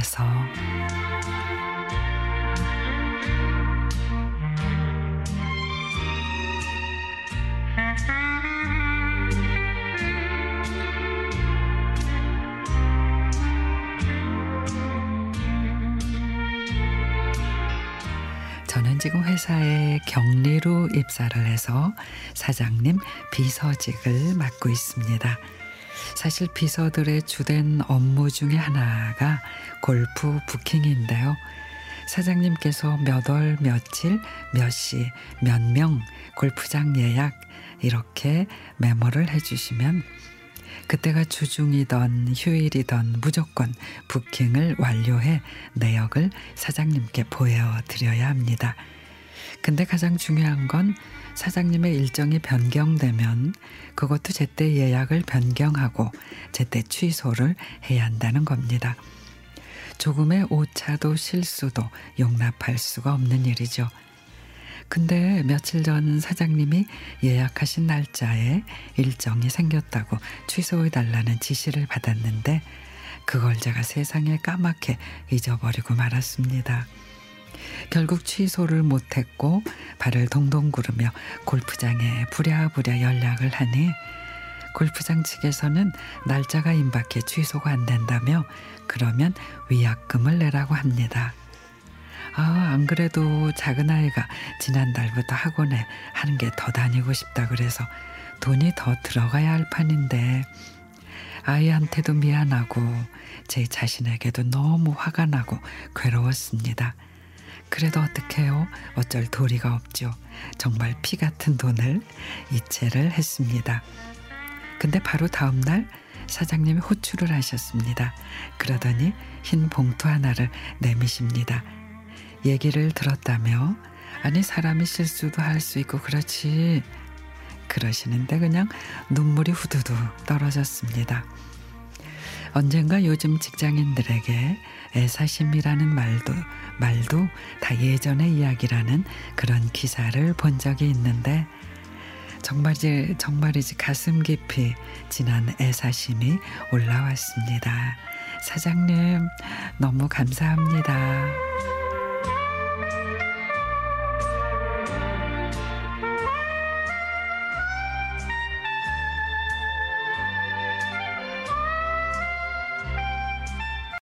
위해서 저는 지금 회사에 격리로 입사를 해서 사장님 비서직을 맡고 있습니다. 사실 비서들의 주된 업무 중에 하나가 골프 부킹인데요. 사장님께서 몇 월 며칠 몇 시 몇 명 골프장 예약 이렇게 메모를 해주시면 그때가 주중이던 휴일이던 무조건 부킹을 완료해 내역을 사장님께 보여드려야 합니다. 근데 가장 중요한 건 사장님의 일정이 변경되면 그것도 제때 예약을 변경하고 제때 취소를 해야 한다는 겁니다. 조금의 오차도 실수도 용납할 수가 없는 일이죠. 근데 며칠 전 사장님이 예약하신 날짜에 일정이 생겼다고 취소해 달라는 지시를 받았는데 그걸 제가 세상에 까맣게 잊어버리고 말았습니다. 결국 취소를 못했고 발을 동동 구르며 골프장에 부랴부랴 연락을 하니 골프장 측에서는 날짜가 임박해 취소가 안 된다며 그러면 위약금을 내라고 합니다. 아, 안 그래도 작은 아이가 지난달부터 학원에 한 개 더 다니고 싶다 그래서 돈이 더 들어가야 할 판인데 아이한테도 미안하고 제 자신에게도 너무 화가 나고 괴로웠습니다. 그래도 어떡해요? 어쩔 도리가 없죠. 정말 피 같은 돈을 이체를 했습니다. 근데 바로 다음 날 사장님이 호출을 하셨습니다. 그러더니 흰 봉투 하나를 내미십니다. 얘기를 들었다며 아니 사람이 실수도 할 수 있고 그렇지 그러시는데 그냥 눈물이 후두둑 떨어졌습니다. 언젠가 요즘 직장인들에게 애사심이라는 말도 말도 다 예전의 이야기라는 그런 기사를 본 적이 있는데 정말이지 정말이지 가슴 깊이 지난 애사심이 올라왔습니다. 사장님 너무 감사합니다.